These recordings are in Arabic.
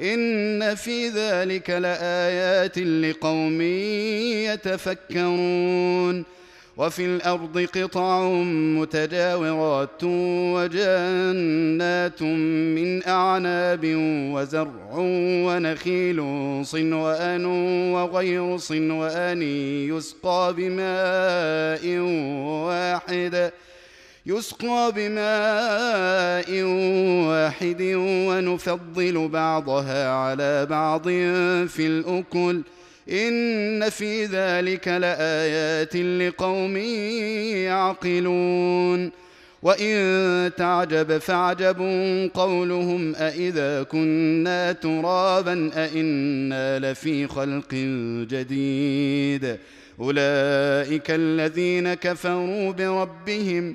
إن في ذلك لآيات لقوم يتفكرون وفي الأرض قطع متجاورات وجنات من أعناب وزرع ونخيل صنوان وغير صنوان يسقى بماء واحد يسقى بماء واحد ونفضل بعضها على بعض في الاكل ان في ذلك لايات لقوم يعقلون وان تعجب فعجب قولهم أإذا كنا ترابا أإنا لفي خلق جديد اولئك الذين كفروا بربهم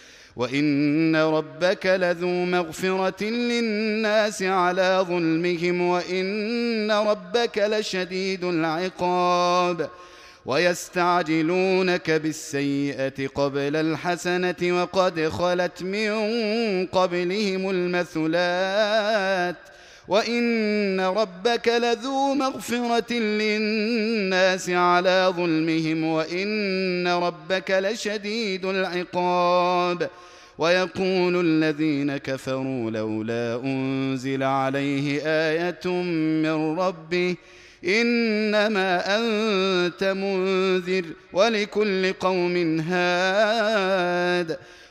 وان ربك لذو مغفره للناس على ظلمهم وان ربك لشديد العقاب ويستعجلونك بالسيئه قبل الحسنه وقد خلت من قبلهم المثلات وان ربك لذو مغفره للناس على ظلمهم وان ربك لشديد العقاب ويقول الذين كفروا لولا انزل عليه إيه من ربه انما انت منذر ولكل قوم هاد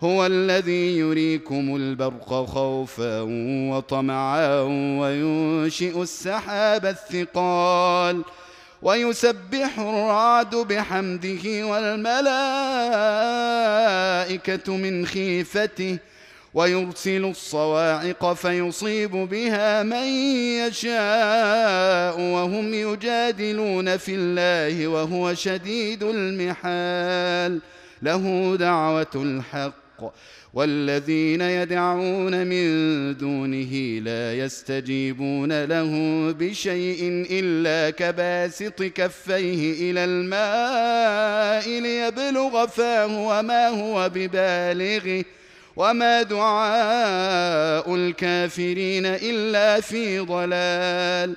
هو الذي يريكم البرق خوفا وطمعا وينشئ السحاب الثقال ويسبح الرعد بحمده والملائكة من خيفته ويرسل الصواعق فيصيب بها من يشاء وهم يجادلون في الله وهو شديد المحال له دعوة الحق والذين يدعون من دونه لا يستجيبون له بشيء إلا كباسط كفيه إلى الماء ليبلغ فاه وما هو ببالغه وما دعاء الكافرين إلا في ضلال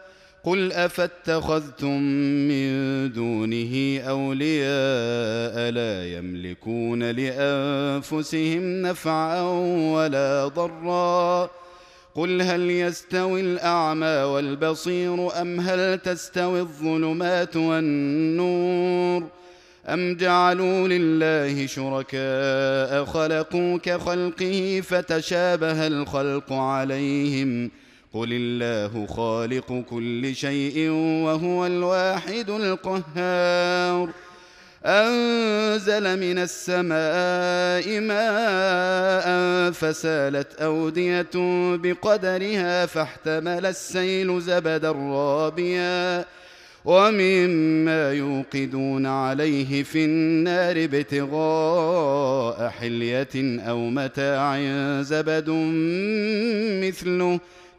قل أفاتخذتم من دونه أولياء لا يملكون لأنفسهم نفعا ولا ضرا. قل هل يستوي الأعمى والبصير أم هل تستوي الظلمات والنور؟ أم جعلوا لله شركاء خلقوا كخلقه فتشابه الخلق عليهم قل الله خالق كل شيء وهو الواحد القهار انزل من السماء ماء فسالت اوديه بقدرها فاحتمل السيل زبدا رابيا ومما يوقدون عليه في النار ابتغاء حليه أو متاع زبد مثله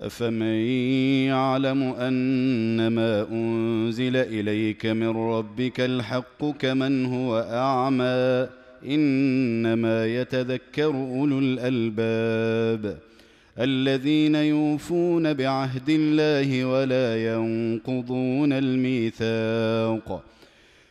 أفمن يعلم انما أنزل إليك من ربك الحق كمن هو أعمى إنما يتذكر أولو الألباب. الذين يوفون بعهد الله ولا ينقضون الميثاق.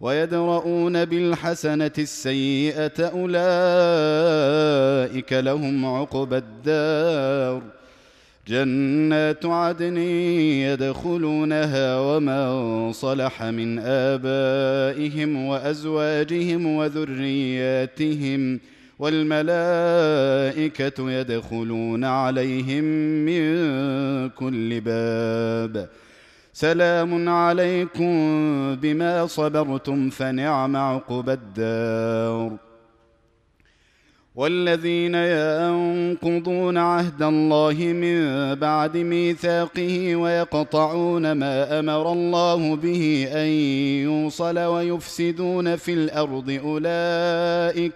ويدرؤون بالحسنة السيئة أولئك لهم عقبى الدار. جنات عدن يدخلونها ومن صلح من آبائهم وأزواجهم وذرياتهم والملائكة يدخلون عليهم من كل باب. سلام عليكم بما صبرتم فنعم عقبى الدار. والذين ينقضون عهد الله من بعد ميثاقه ويقطعون ما أمر الله به أن يوصل ويفسدون في الأرض أولئك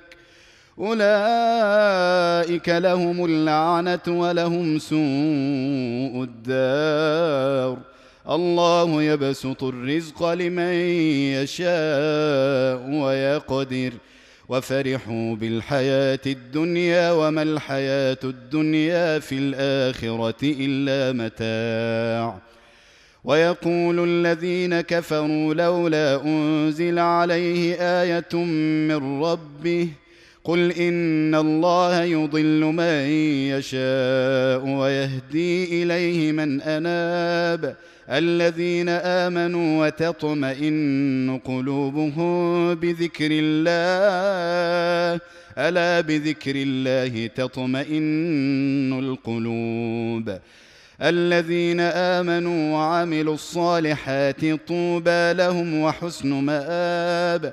أولئك لهم اللعنة ولهم سوء الدار. الله يبسط الرزق لمن يشاء ويقدر. وفرحوا بالحياة الدنيا وما الحياة الدنيا في الآخرة إلا متاع. ويقول الذين كفروا لولا أنزل عليه آية من ربه قل ان الله يضل من يشاء ويهدي اليه من اناب الذين امنوا وتطمئن قلوبهم بذكر الله الا بذكر الله تطمئن القلوب الذين امنوا وعملوا الصالحات طوبى لهم وحسن مآب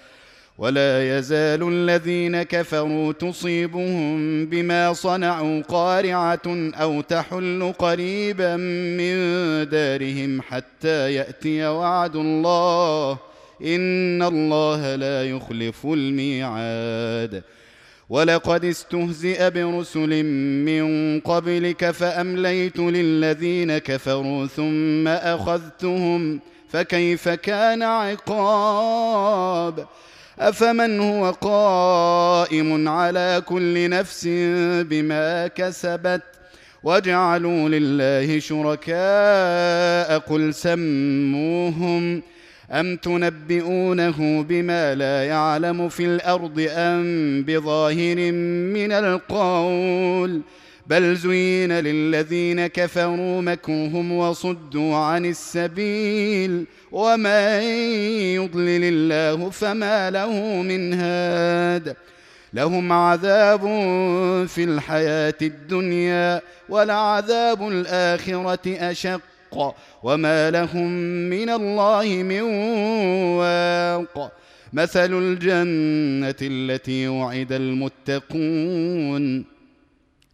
ولا يزال الذين كفروا تصيبهم بما صنعوا قارعة أو تحل قريبا من دارهم حتى يأتي وعد الله. إن الله لا يخلف الميعاد. ولقد استهزئ برسل من قبلك فأمليت للذين كفروا ثم أخذتهم. فكيف كان عقاب؟ أفمن هو قائم على كل نفس بما كسبت وجعلوا لله شركاء قل سموهم أم تنبئونه بما لا يعلم في الأرض أم بظاهر من القول بل زين للذين كفروا مكرهم وصدوا عن السبيل ومن يضلل الله فما له من هاد لهم عذاب في الحياة الدنيا ولعذاب الآخرة أشق وما لهم من الله من واق. مثل الجنة التي وعد المتقون.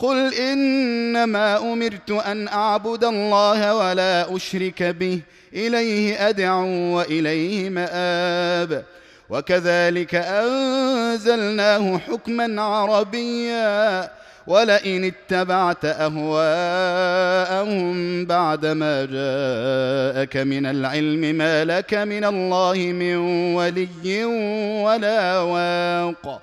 قل انما امرت ان اعبد الله ولا اشرك به اليه ادعو واليه ماب وكذلك انزلناه حكما عربيا ولئن اتبعت اهواءهم بعدما جاءك من العلم ما لك من الله من ولي ولا واق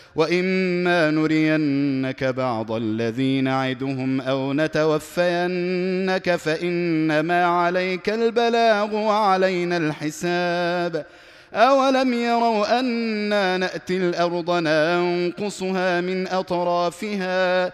وإما نرينك بعض الذي نعدهم أو نتوفينك فإنما عليك البلاغ وعلينا الحساب. أولم يروا أنا نأتي الأرض ننقصها من أطرافها